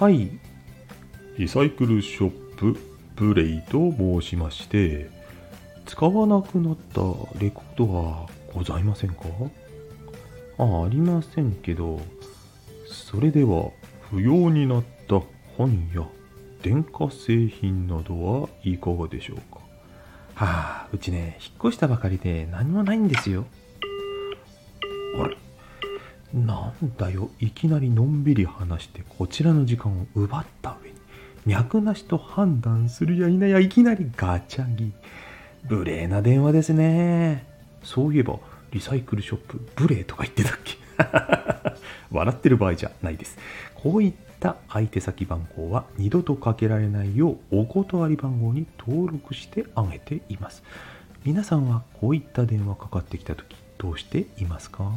はい。リサイクルショップブレイと申しまして使わなくなったレコードはございませんか？あありませんけど。それでは不要になった本や電化製品などはいかがでしょうか？はあうちね引っ越したばかりで何もないんですよ。あれ？なんだよいきなりのんびり話してこちらの時間を奪った上に脈なしと判断するや否やいきなりガチャギ。無礼な電話ですね。そういえばリサイクルショップブレーとか言ってたっけ？笑ってる場合じゃないです。こういった相手先番号は二度とかけられないようお断り番号に登録してあげています。皆さんはこういった電話かかってきた時どうしていますか？